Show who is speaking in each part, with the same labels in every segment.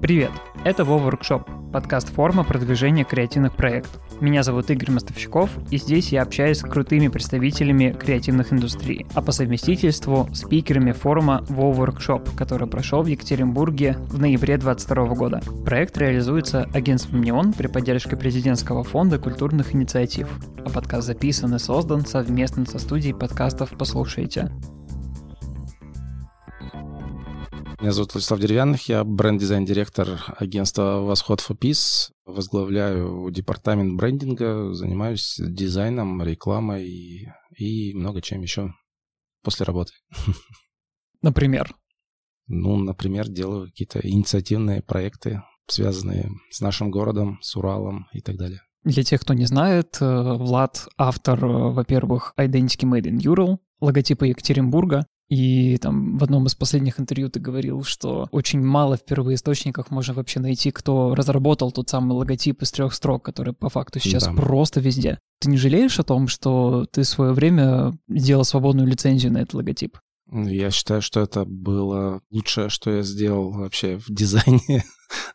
Speaker 1: Привет! Это Вова Workshop, подкаст форума продвижения креативных проектов. Меня зовут Игорь Мостовщиков, и здесь я общаюсь с крутыми представителями креативных индустрий, а по совместительству спикерами форума Wow Workshop, который прошел в Екатеринбурге в ноябре 2022 года. Проект реализуется агентством «Неон» при поддержке президентского фонда культурных инициатив, а подкаст записан и создан совместно со студией подкастов «Послушайте».
Speaker 2: Меня зовут Владислав Деревянных, я бренд-дизайн-директор агентства «Восход for Peace». Возглавляю департамент брендинга, занимаюсь дизайном, рекламой и, и много чем еще после работы.
Speaker 1: Например?
Speaker 2: Ну, например, делаю какие-то инициативные проекты, связанные с нашим городом, с Уралом и так далее.
Speaker 1: Для тех, кто не знает, э, Влад — автор, э, во-первых, Identity Made in Ural, логотипа Екатеринбурга, и там в одном из последних интервью ты говорил, что очень мало в первоисточниках можно вообще найти, кто разработал тот самый логотип из трех строк, который по факту сейчас да. просто везде. Ты не жалеешь о том, что ты в свое время сделал свободную лицензию на этот логотип?
Speaker 2: Я считаю, что это было лучшее, что я сделал вообще в дизайне.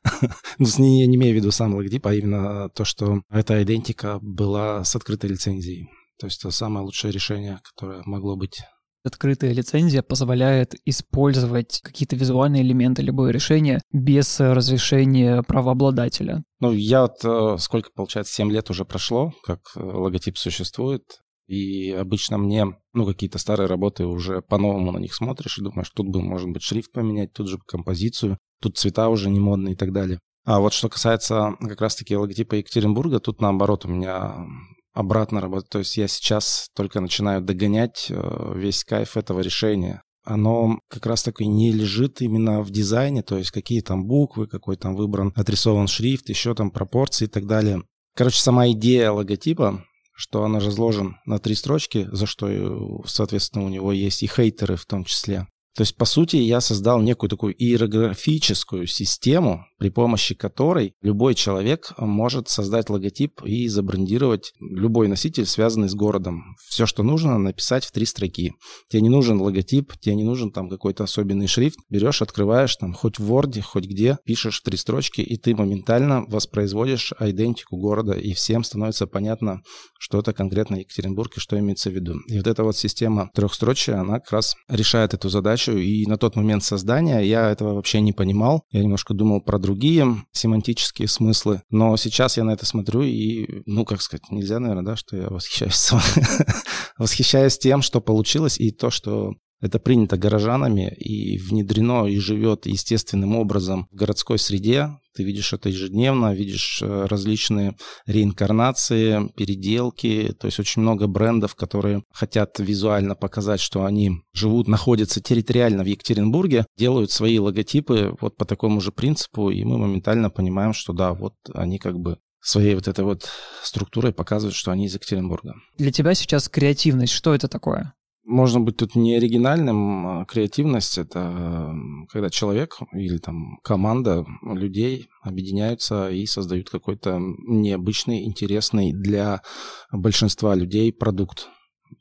Speaker 2: ну, я не имею в виду сам логотип, а именно то, что эта идентика была с открытой лицензией. То есть это самое лучшее решение, которое могло быть
Speaker 1: Открытая лицензия позволяет использовать какие-то визуальные элементы любое решение без разрешения правообладателя.
Speaker 2: Ну, я вот э, сколько, получается, 7 лет уже прошло, как э, логотип существует. И обычно мне, ну, какие-то старые работы уже по-новому на них смотришь и думаешь, тут бы, может быть, шрифт поменять, тут же композицию, тут цвета уже не модные и так далее. А вот что касается как раз-таки логотипа Екатеринбурга, тут наоборот у меня обратно работать. То есть я сейчас только начинаю догонять э, весь кайф этого решения. Оно как раз таки не лежит именно в дизайне, то есть какие там буквы, какой там выбран, отрисован шрифт, еще там пропорции и так далее. Короче, сама идея логотипа, что он разложен на три строчки, за что, соответственно, у него есть и хейтеры в том числе. То есть, по сути, я создал некую такую иерографическую систему, при помощи которой любой человек может создать логотип и забрендировать любой носитель, связанный с городом. Все, что нужно, написать в три строки. Тебе не нужен логотип, тебе не нужен там какой-то особенный шрифт. Берешь, открываешь там хоть в Word, хоть где, пишешь три строчки, и ты моментально воспроизводишь идентику города, и всем становится понятно, что это конкретно Екатеринбург и что имеется в виду. И вот эта вот система трехстрочия, она как раз решает эту задачу задачу, и на тот момент создания я этого вообще не понимал. Я немножко думал про другие семантические смыслы, но сейчас я на это смотрю и, ну, как сказать, нельзя, наверное, да, что я восхищаюсь восхищаюсь тем, что получилось, и то, что это принято горожанами и внедрено и живет естественным образом в городской среде. Ты видишь это ежедневно, видишь э, различные реинкарнации, переделки. То есть очень много брендов, которые хотят визуально показать, что они живут, находятся территориально в Екатеринбурге, делают свои логотипы вот по такому же принципу, и мы моментально понимаем, что да, вот они как бы своей вот этой вот структурой показывают, что они из Екатеринбурга.
Speaker 1: Для тебя сейчас креативность, что это такое?
Speaker 2: Можно быть тут не оригинальным. А креативность — это когда человек или там команда людей объединяются и создают какой-то необычный, интересный для большинства людей продукт.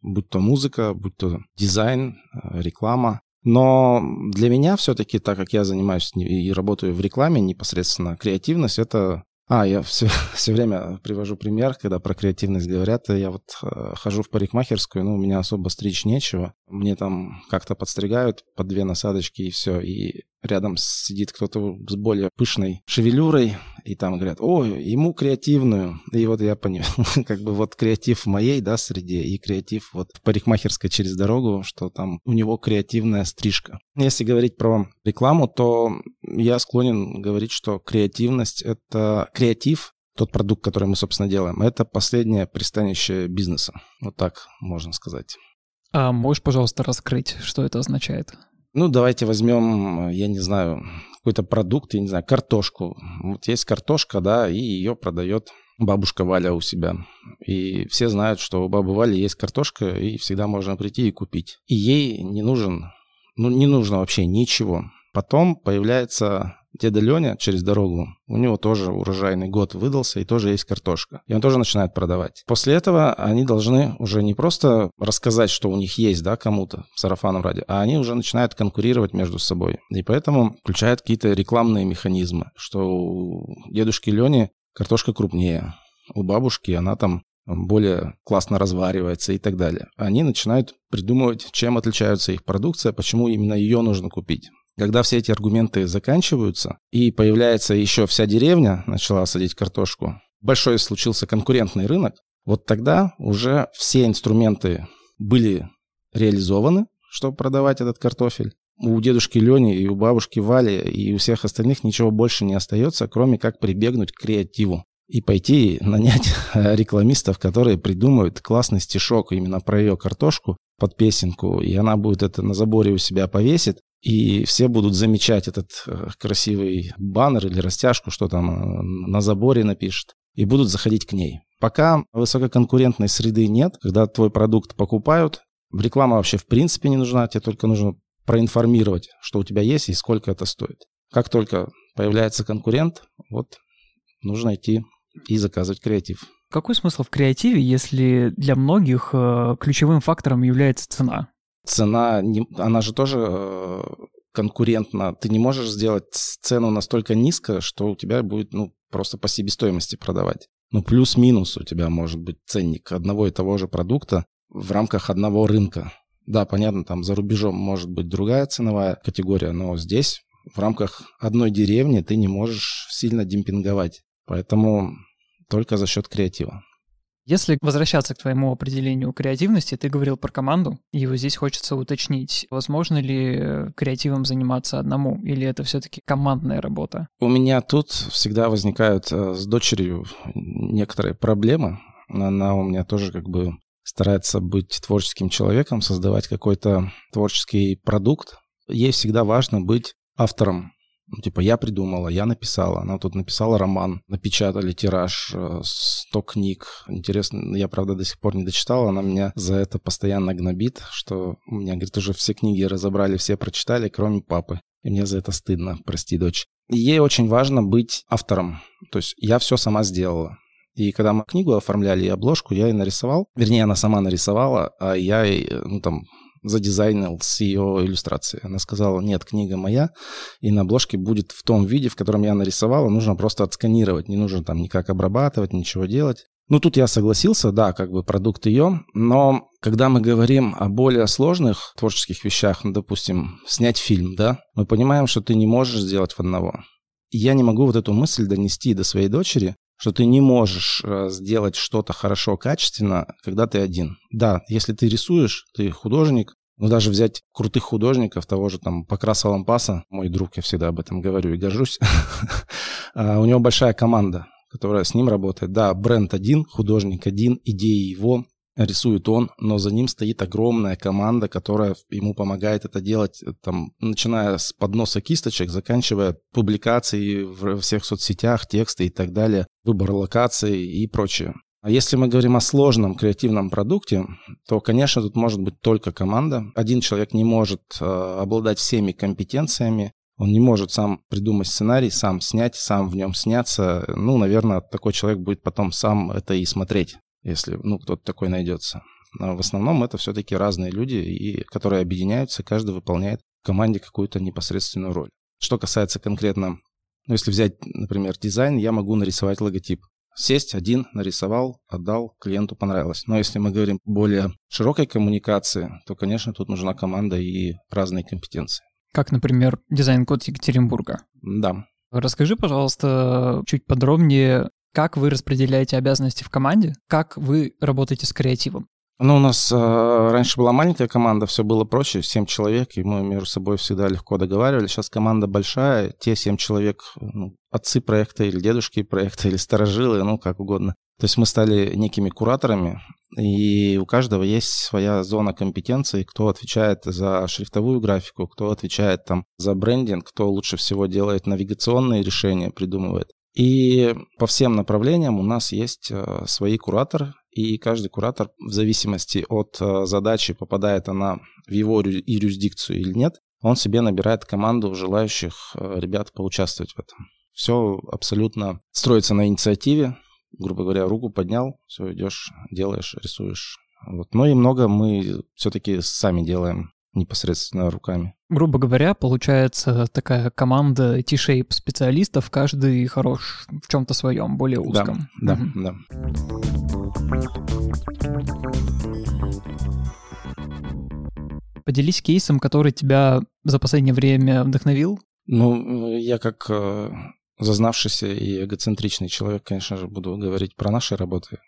Speaker 2: Будь то музыка, будь то дизайн, э, реклама. Но для меня все-таки, так как я занимаюсь и работаю в рекламе непосредственно, креативность — это а, я все, все время привожу пример, когда про креативность говорят. Я вот э, хожу в парикмахерскую, ну, у меня особо стричь нечего. Мне там как-то подстригают по две насадочки и все. И рядом сидит кто-то с более пышной шевелюрой, и там говорят, о, ему креативную. И вот я понял, как бы вот креатив в моей, да, среде, и креатив вот в парикмахерской через дорогу, что там у него креативная стрижка. Если говорить про рекламу, то я склонен говорить, что креативность — это креатив, тот продукт, который мы, собственно, делаем, это последнее пристанище бизнеса. Вот так можно сказать.
Speaker 1: А можешь, пожалуйста, раскрыть, что это означает?
Speaker 2: Ну, давайте возьмем, я не знаю, какой-то продукт, я не знаю, картошку. Вот есть картошка, да, и ее продает бабушка Валя у себя. И все знают, что у бабы Вали есть картошка, и всегда можно прийти и купить. И ей не нужен, ну, не нужно вообще ничего. Потом появляется деда Леня через дорогу, у него тоже урожайный год выдался, и тоже есть картошка. И он тоже начинает продавать. После этого они должны уже не просто рассказать, что у них есть, да, кому-то в сарафанном ради, а они уже начинают конкурировать между собой. И поэтому включают какие-то рекламные механизмы, что у дедушки Лени картошка крупнее, у бабушки она там более классно разваривается и так далее. Они начинают придумывать, чем отличаются их продукция, почему именно ее нужно купить. Когда все эти аргументы заканчиваются, и появляется еще вся деревня, начала садить картошку, большой случился конкурентный рынок, вот тогда уже все инструменты были реализованы, чтобы продавать этот картофель. У дедушки Лени и у бабушки Вали и у всех остальных ничего больше не остается, кроме как прибегнуть к креативу и пойти нанять рекламистов, которые придумают классный стишок именно про ее картошку под песенку, и она будет это на заборе у себя повесит, и все будут замечать этот э, красивый баннер или растяжку, что там э, на заборе напишет, и будут заходить к ней. Пока высококонкурентной среды нет, когда твой продукт покупают, реклама вообще в принципе не нужна, тебе только нужно проинформировать, что у тебя есть и сколько это стоит. Как только появляется конкурент, вот нужно идти и заказывать креатив.
Speaker 1: Какой смысл в креативе, если для многих э, ключевым фактором является цена?
Speaker 2: Цена, она же тоже э, конкурентна. Ты не можешь сделать цену настолько низко, что у тебя будет ну, просто по себестоимости продавать. Ну, плюс-минус у тебя может быть ценник одного и того же продукта в рамках одного рынка. Да, понятно, там за рубежом может быть другая ценовая категория, но здесь в рамках одной деревни ты не можешь сильно демпинговать. Поэтому только за счет креатива.
Speaker 1: Если возвращаться к твоему определению креативности, ты говорил про команду, и вот здесь хочется уточнить, возможно ли креативом заниматься одному, или это все-таки командная работа?
Speaker 2: У меня тут всегда возникают э, с дочерью некоторые проблемы. Она у меня тоже как бы старается быть творческим человеком, создавать какой-то творческий продукт. Ей всегда важно быть автором типа, я придумала, я написала. Она тут написала роман, напечатали тираж, 100 э, книг. Интересно, я, правда, до сих пор не дочитала. Она меня за это постоянно гнобит, что у меня, говорит, уже все книги разобрали, все прочитали, кроме папы. И мне за это стыдно, прости, дочь. И ей очень важно быть автором. То есть я все сама сделала. И когда мы книгу оформляли и обложку, я ей нарисовал. Вернее, она сама нарисовала, а я ей, ну, там, задизайнил с ее иллюстрацией. Она сказала, нет, книга моя, и на обложке будет в том виде, в котором я нарисовала, нужно просто отсканировать, не нужно там никак обрабатывать, ничего делать. Ну, тут я согласился, да, как бы продукт ее, но когда мы говорим о более сложных творческих вещах, ну, допустим, снять фильм, да, мы понимаем, что ты не можешь сделать в одного. И я не могу вот эту мысль донести до своей дочери, что ты не можешь э, сделать что-то хорошо, качественно, когда ты один. Да, если ты рисуешь, ты художник, но даже взять крутых художников, того же там Покраса Лампаса, мой друг, я всегда об этом говорю и горжусь, а, у него большая команда, которая с ним работает. Да, бренд один, художник один, идеи его, рисует он, но за ним стоит огромная команда, которая ему помогает это делать, э, там, начиная с подноса кисточек, заканчивая публикацией в всех соцсетях, тексты и так далее, выбор локаций и прочее. А если мы говорим о сложном креативном продукте, то, конечно, тут может быть только команда. Один человек не может э, обладать всеми компетенциями, он не может сам придумать сценарий, сам снять, сам в нем сняться. Ну, наверное, такой человек будет потом сам это и смотреть если ну, кто-то такой найдется. Но в основном это все-таки разные люди, и, которые объединяются, каждый выполняет в команде какую-то непосредственную роль. Что касается конкретно, ну, если взять, например, дизайн, я могу нарисовать логотип. Сесть один, нарисовал, отдал, клиенту понравилось. Но если мы говорим более широкой коммуникации, то, конечно, тут нужна команда и разные компетенции.
Speaker 1: Как, например, дизайн-код Екатеринбурга.
Speaker 2: Да.
Speaker 1: Расскажи, пожалуйста, чуть подробнее, как вы распределяете обязанности в команде? Как вы работаете с креативом?
Speaker 2: Ну, у нас э, раньше была маленькая команда, все было проще, 7 человек, и мы между собой всегда легко договаривались. Сейчас команда большая, те 7 человек, ну, отцы проекта или дедушки проекта, или старожилы, ну, как угодно. То есть мы стали некими кураторами, и у каждого есть своя зона компетенции, кто отвечает за шрифтовую графику, кто отвечает там за брендинг, кто лучше всего делает навигационные решения, придумывает. И по всем направлениям у нас есть э, свои кураторы, и каждый куратор в зависимости от э, задачи, попадает она в его юрисдикцию или нет, он себе набирает команду желающих э, ребят поучаствовать в этом. Все абсолютно строится на инициативе, грубо говоря, руку поднял, все идешь, делаешь, рисуешь. Вот. Но и много мы все-таки сами делаем непосредственно руками.
Speaker 1: Грубо говоря, получается такая команда T-shape специалистов, каждый хорош в чем-то своем, более узком.
Speaker 2: Да, угу. да,
Speaker 1: Поделись кейсом, который тебя за последнее время вдохновил.
Speaker 2: Ну, я как э, зазнавшийся и эгоцентричный человек, конечно же, буду говорить про наши работы.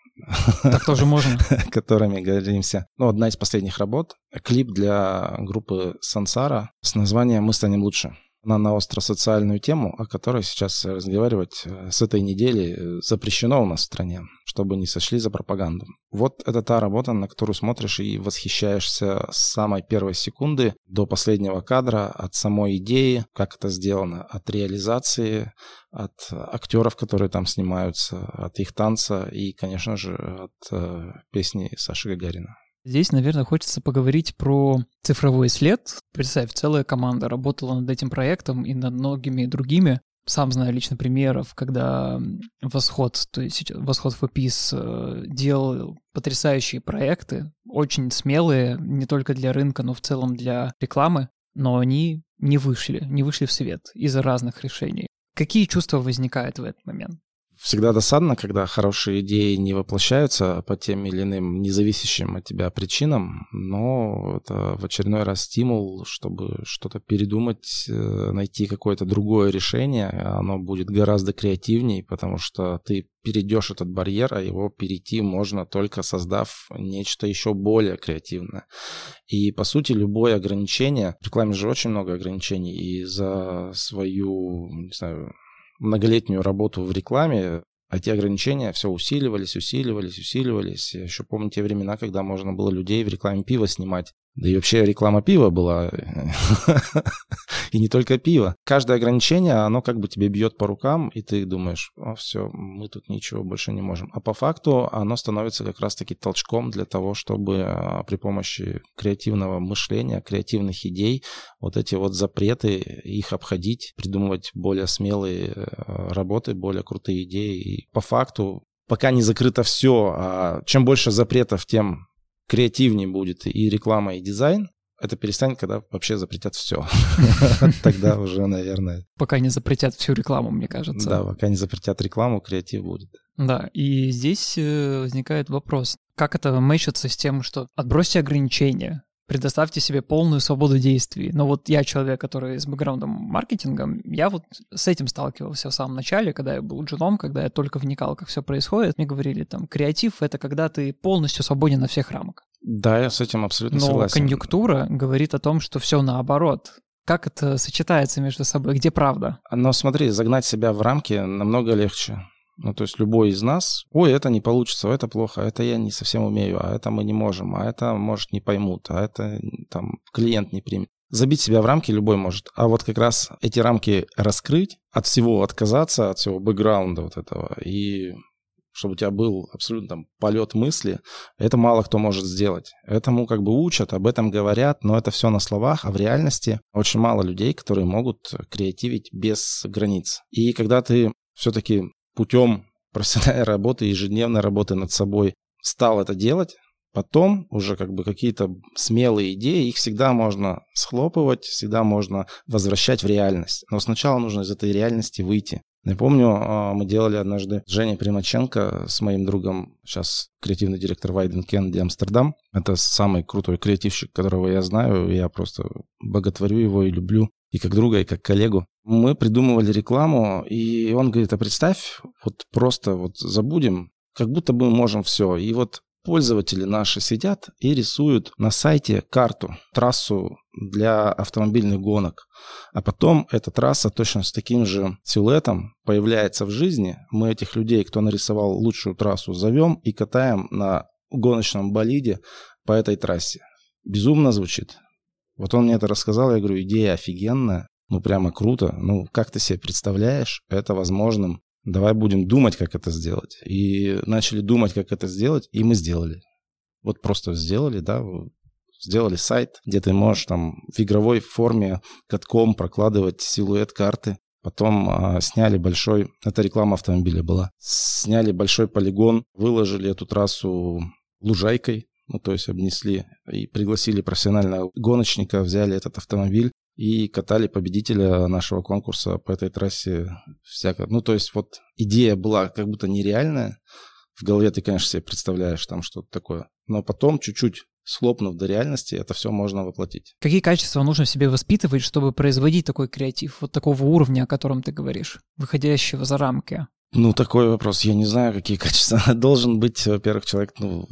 Speaker 1: Так тоже можно.
Speaker 2: которыми гордимся. Ну, одна из последних работ — клип для группы Сансара с названием «Мы станем лучше» на, на остросоциальную тему, о которой сейчас разговаривать э, с этой недели э, запрещено у нас в стране, чтобы не сошли за пропаганду. Вот это та работа, на которую смотришь и восхищаешься с самой первой секунды до последнего кадра, от самой идеи, как это сделано, от реализации, от актеров, которые там снимаются, от их танца и, конечно же, от э, песни Саши Гагарина.
Speaker 1: Здесь, наверное, хочется поговорить про цифровой след. Представь, целая команда работала над этим проектом и над многими другими. Сам знаю лично примеров, когда Восход, то есть Восход Фопис э, делал потрясающие проекты, очень смелые, не только для рынка, но в целом для рекламы, но они не вышли, не вышли в свет из-за разных решений. Какие чувства возникают в этот момент?
Speaker 2: Всегда досадно, когда хорошие идеи не воплощаются по тем или иным независящим от тебя причинам, но это в очередной раз стимул, чтобы что-то передумать, э, найти какое-то другое решение. Оно будет гораздо креативнее, потому что ты перейдешь этот барьер, а его перейти можно только создав нечто еще более креативное. И, по сути, любое ограничение, в рекламе же очень много ограничений, и за свою, не знаю, многолетнюю работу в рекламе, а те ограничения все усиливались, усиливались, усиливались. Я еще помню те времена, когда можно было людей в рекламе пива снимать да и вообще реклама пива была. и не только пива. Каждое ограничение, оно как бы тебе бьет по рукам, и ты думаешь, о, все, мы тут ничего больше не можем. А по факту оно становится как раз-таки толчком для того, чтобы а, при помощи креативного мышления, креативных идей, вот эти вот запреты, их обходить, придумывать более смелые э, работы, более крутые идеи. И по факту пока не закрыто все, а чем больше запретов, тем креативнее будет и реклама, и дизайн, это перестанет, когда вообще запретят все. Тогда уже, наверное...
Speaker 1: Пока не запретят всю рекламу, мне кажется.
Speaker 2: Да, пока не запретят рекламу, креатив будет.
Speaker 1: Да, и здесь э, возникает вопрос, как это мэчится с тем, что отбросьте ограничения, предоставьте себе полную свободу действий. Но вот я человек, который с бэкграундом маркетингом, я вот с этим сталкивался в самом начале, когда я был джуном, когда я только вникал, как все происходит. Мне говорили, там, креатив — это когда ты полностью свободен на всех рамках.
Speaker 2: Да, я с этим абсолютно
Speaker 1: Но
Speaker 2: согласен.
Speaker 1: Но конъюнктура говорит о том, что все наоборот. Как это сочетается между собой? Где правда?
Speaker 2: Но смотри, загнать себя в рамки намного легче. Ну, то есть любой из нас, ой, это не получится, это плохо, это я не совсем умею, а это мы не можем, а это, может, не поймут, а это там клиент не примет. Забить себя в рамки любой может. А вот как раз эти рамки раскрыть, от всего отказаться, от всего бэкграунда вот этого, и чтобы у тебя был абсолютно там полет мысли, это мало кто может сделать. Этому как бы учат, об этом говорят, но это все на словах, а в реальности очень мало людей, которые могут креативить без границ. И когда ты все-таки путем профессиональной работы, ежедневной работы над собой стал это делать, потом уже как бы какие-то смелые идеи, их всегда можно схлопывать, всегда можно возвращать в реальность. Но сначала нужно из этой реальности выйти. Я помню, а, мы делали однажды с Женей Примаченко с моим другом, сейчас креативный директор Вайден Кеннеди Амстердам. Это самый крутой креативщик, которого я знаю. Я просто боготворю его и люблю и как друга, и как коллегу. Мы придумывали рекламу, и он говорит, а представь, вот просто вот забудем, как будто бы мы можем все. И вот пользователи наши сидят и рисуют на сайте карту, трассу для автомобильных гонок. А потом эта трасса точно с таким же силуэтом появляется в жизни. Мы этих людей, кто нарисовал лучшую трассу, зовем и катаем на гоночном болиде по этой трассе. Безумно звучит. Вот он мне это рассказал, я говорю, идея офигенная, ну прямо круто. Ну как ты себе представляешь это возможным? Давай будем думать, как это сделать. И начали думать, как это сделать, и мы сделали. Вот просто сделали, да, сделали сайт, где ты можешь там в игровой форме катком прокладывать силуэт карты. Потом а, сняли большой, это реклама автомобиля была, сняли большой полигон, выложили эту трассу лужайкой, ну то есть обнесли и пригласили профессионального гоночника, взяли этот автомобиль и катали победителя нашего конкурса по этой трассе всяко. Ну то есть вот идея была как будто нереальная, в голове ты, конечно, себе представляешь там что-то такое, но потом чуть-чуть схлопнув до реальности, это все можно воплотить.
Speaker 1: Какие качества нужно в себе воспитывать, чтобы производить такой креатив, вот такого уровня, о котором ты говоришь, выходящего за рамки?
Speaker 2: Ну, такой вопрос. Я не знаю, какие качества. Должен быть, во-первых, человек ну,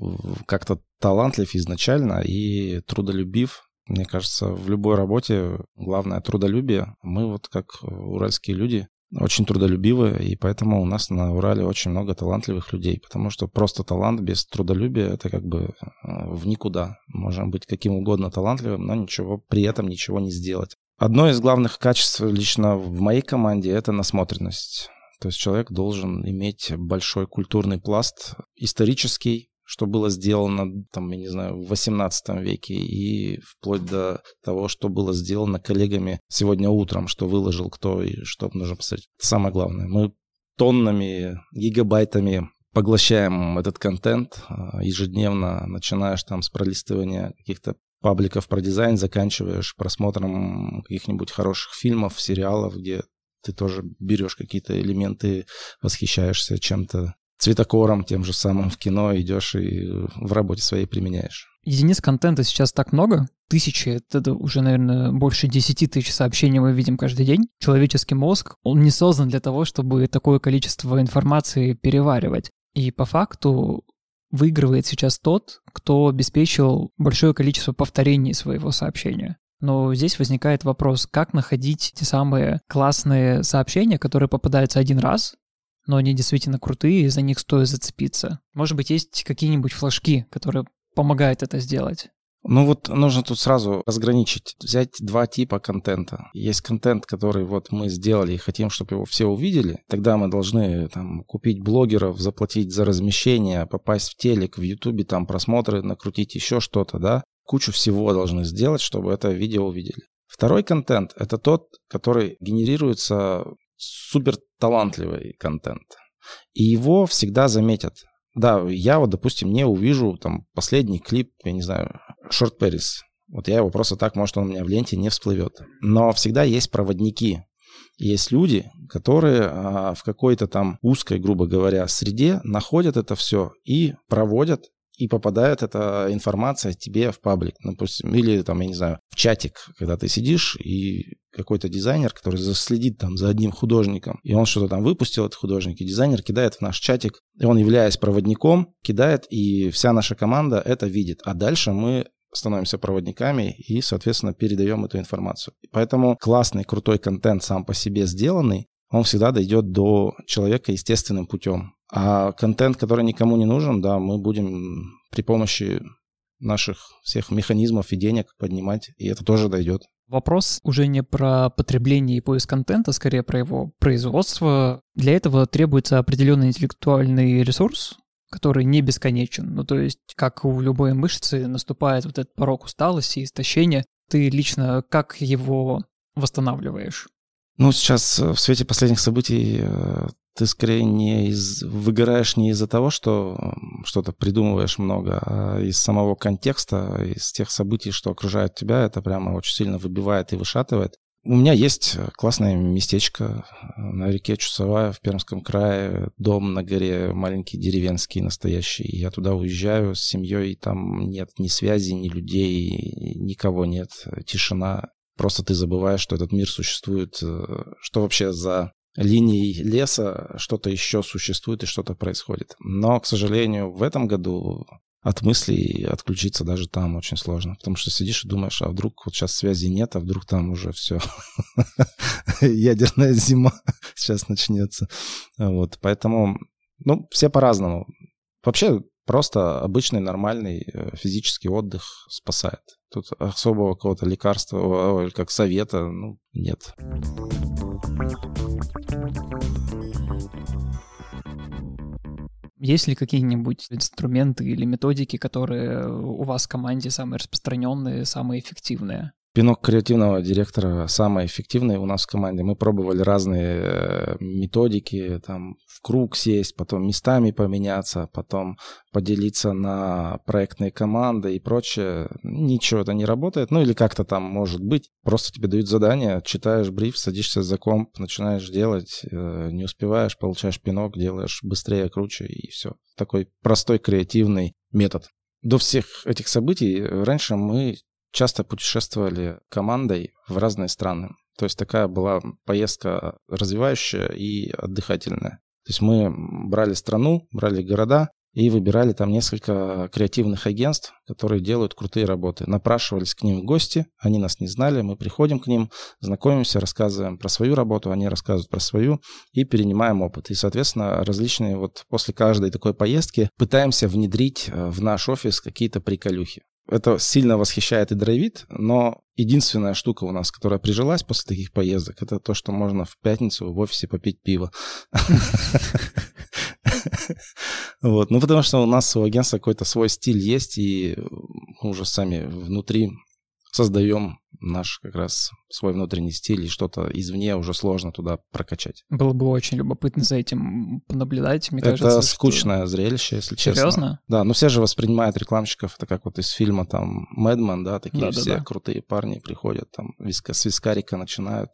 Speaker 2: как-то талантлив изначально и трудолюбив. Мне кажется, в любой работе главное трудолюбие. Мы вот как уральские люди очень трудолюбивы, и поэтому у нас на Урале очень много талантливых людей, потому что просто талант без трудолюбия — это как бы э, в никуда. Можем быть каким угодно талантливым, но ничего при этом ничего не сделать. Одно из главных качеств лично в моей команде — это насмотренность. То есть человек должен иметь большой культурный пласт, исторический, что было сделано, там, я не знаю, в 18 веке и вплоть до того, что было сделано коллегами сегодня утром, что выложил кто и что нужно посмотреть. Это самое главное. Мы тоннами, гигабайтами поглощаем этот контент а, ежедневно, начинаешь там с пролистывания каких-то пабликов про дизайн, заканчиваешь просмотром каких-нибудь хороших фильмов, сериалов, где ты тоже берешь какие-то элементы, восхищаешься чем-то, цветокором тем же самым в кино идешь и в работе своей применяешь.
Speaker 1: Единиц контента сейчас так много, тысячи, это уже, наверное, больше десяти тысяч сообщений мы видим каждый день. Человеческий мозг, он не создан для того, чтобы такое количество информации переваривать. И по факту выигрывает сейчас тот, кто обеспечил большое количество повторений своего сообщения. Но здесь возникает вопрос, как находить те самые классные сообщения, которые попадаются один раз, но они действительно крутые, и за них стоит зацепиться. Может быть, есть какие-нибудь флажки, которые помогают это сделать?
Speaker 2: Ну вот нужно тут сразу разграничить, взять два типа контента. Есть контент, который вот мы сделали и хотим, чтобы его все увидели. Тогда мы должны там купить блогеров, заплатить за размещение, попасть в телек, в ютубе там просмотры, накрутить еще что-то, да. Кучу всего должны сделать, чтобы это видео увидели. Второй контент – это тот, который генерируется супер талантливый контент. И его всегда заметят. Да, я вот, допустим, не увижу там последний клип, я не знаю, Short Paris. Вот я его просто так, может, он у меня в ленте не всплывет. Но всегда есть проводники. Есть люди, которые а, в какой-то там узкой, грубо говоря, среде находят это все и проводят и попадает эта информация тебе в паблик, допустим, или там, я не знаю, в чатик, когда ты сидишь, и какой-то дизайнер, который заследит там за одним художником, и он что-то там выпустил, этот художник, и дизайнер кидает в наш чатик, и он, являясь проводником, кидает, и вся наша команда это видит. А дальше мы становимся проводниками и, соответственно, передаем эту информацию. Поэтому классный, крутой контент сам по себе сделанный, он всегда дойдет до человека естественным путем. А контент, который никому не нужен, да, мы будем при помощи наших всех механизмов и денег поднимать, и это тоже дойдет.
Speaker 1: Вопрос уже не про потребление и поиск контента, скорее про его производство. Для этого требуется определенный интеллектуальный ресурс, который не бесконечен. Ну, то есть, как у любой мышцы, наступает вот этот порог усталости и истощения. Ты лично как его восстанавливаешь?
Speaker 2: Ну, сейчас э, в свете последних событий э, ты скорее не из... выгораешь не из-за того, что что-то придумываешь много, а из самого контекста, из тех событий, что окружают тебя, это прямо очень сильно выбивает и вышатывает. У меня есть классное местечко на реке Чусовая в Пермском крае, дом на горе маленький деревенский настоящий. Я туда уезжаю с семьей, там нет ни связи, ни людей, никого нет, тишина. Просто ты забываешь, что этот мир существует, э, что вообще за линией леса что-то еще существует и что-то происходит. Но, к сожалению, в этом году от мыслей отключиться даже там очень сложно. Потому что сидишь и думаешь, а вдруг вот сейчас связи нет, а вдруг там уже все. Ядерная зима сейчас начнется. Вот, поэтому, ну, все по-разному. Вообще, просто обычный нормальный э, физический отдых спасает. Тут особого какого-то лекарства, как совета, ну, нет.
Speaker 1: Есть ли какие-нибудь инструменты или методики, которые у вас в команде самые распространенные, самые эффективные?
Speaker 2: Пинок креативного директора самый эффективный у нас в команде. Мы пробовали разные э, методики, там в круг сесть, потом местами поменяться, потом поделиться на проектные команды и прочее. Ничего это не работает. Ну или как-то там может быть. Просто тебе дают задание, читаешь бриф, садишься за комп, начинаешь делать, э, не успеваешь, получаешь пинок, делаешь быстрее, круче и все. Такой простой креативный метод. До всех этих событий раньше мы часто путешествовали командой в разные страны. То есть такая была поездка развивающая и отдыхательная. То есть мы брали страну, брали города и выбирали там несколько креативных агентств, которые делают крутые работы. Напрашивались к ним в гости, они нас не знали, мы приходим к ним, знакомимся, рассказываем про свою работу, они рассказывают про свою и перенимаем опыт. И, соответственно, различные вот после каждой такой поездки пытаемся внедрить э, в наш офис какие-то приколюхи. Это сильно восхищает и драйвит, но единственная штука у нас, которая прижилась после таких поездок, это то, что можно в пятницу в офисе попить пиво. Вот. Ну, потому что у нас у агентства какой-то свой стиль есть, и мы уже сами внутри создаем наш как раз свой внутренний стиль, и что-то извне уже сложно туда прокачать.
Speaker 1: Было бы очень любопытно за этим понаблюдать, мне
Speaker 2: это
Speaker 1: кажется.
Speaker 2: Это скучное что... зрелище, если
Speaker 1: Серьезно? честно.
Speaker 2: Серьезно? Да, ну все же воспринимают рекламщиков, это как вот из фильма там Мэдман, да, такие да, все да, да. крутые парни приходят, там виска, с вискарика начинают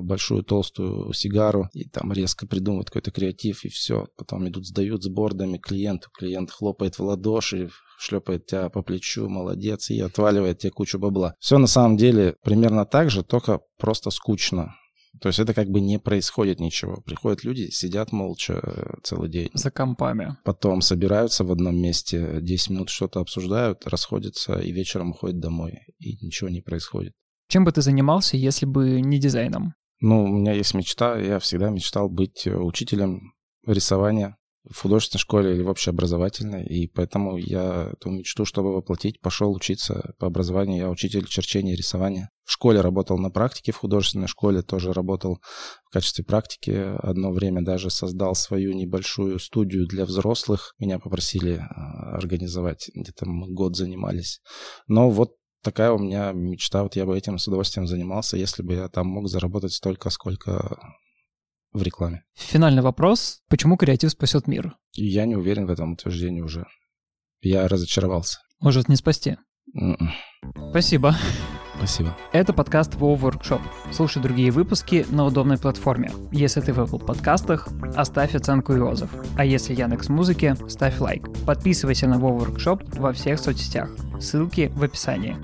Speaker 2: большую толстую сигару и там резко придумывают какой-то креатив и все. Потом идут, сдают с бордами клиенту, клиент хлопает в ладоши, шлепает тебя по плечу, молодец, и отваливает тебе кучу бабла. Все на самом деле примерно так же, только просто скучно. То есть это как бы не происходит ничего. Приходят люди, сидят молча э, целый день.
Speaker 1: За компами.
Speaker 2: Потом собираются в одном месте, 10 минут что-то обсуждают, расходятся и вечером уходят домой. И ничего не происходит.
Speaker 1: Чем бы ты занимался, если бы не дизайном?
Speaker 2: Ну, у меня есть мечта. Я всегда мечтал быть учителем рисования в художественной школе или в общеобразовательной, и поэтому я эту мечту, чтобы воплотить, пошел учиться по образованию. Я учитель черчения и рисования. В школе работал на практике, в художественной школе тоже работал в качестве практики. Одно время даже создал свою небольшую студию для взрослых. Меня попросили а, организовать, где-то мы год занимались. Но вот такая у меня мечта, вот я бы этим с удовольствием занимался, если бы я там мог заработать столько, сколько в рекламе.
Speaker 1: Финальный вопрос. Почему креатив спасет мир?
Speaker 2: Я не уверен в этом утверждении уже. Я разочаровался.
Speaker 1: Может, не спасти?
Speaker 2: Mm-mm.
Speaker 1: М-м. Спасибо.
Speaker 2: Спасибо.
Speaker 1: Это подкаст WoW Workshop. Слушай другие выпуски на удобной платформе. Если ты в Apple подкастах, оставь оценку и отзыв. А если Яндекс Музыки, ставь лайк. Подписывайся на WoW Workshop во всех соцсетях. Ссылки в описании.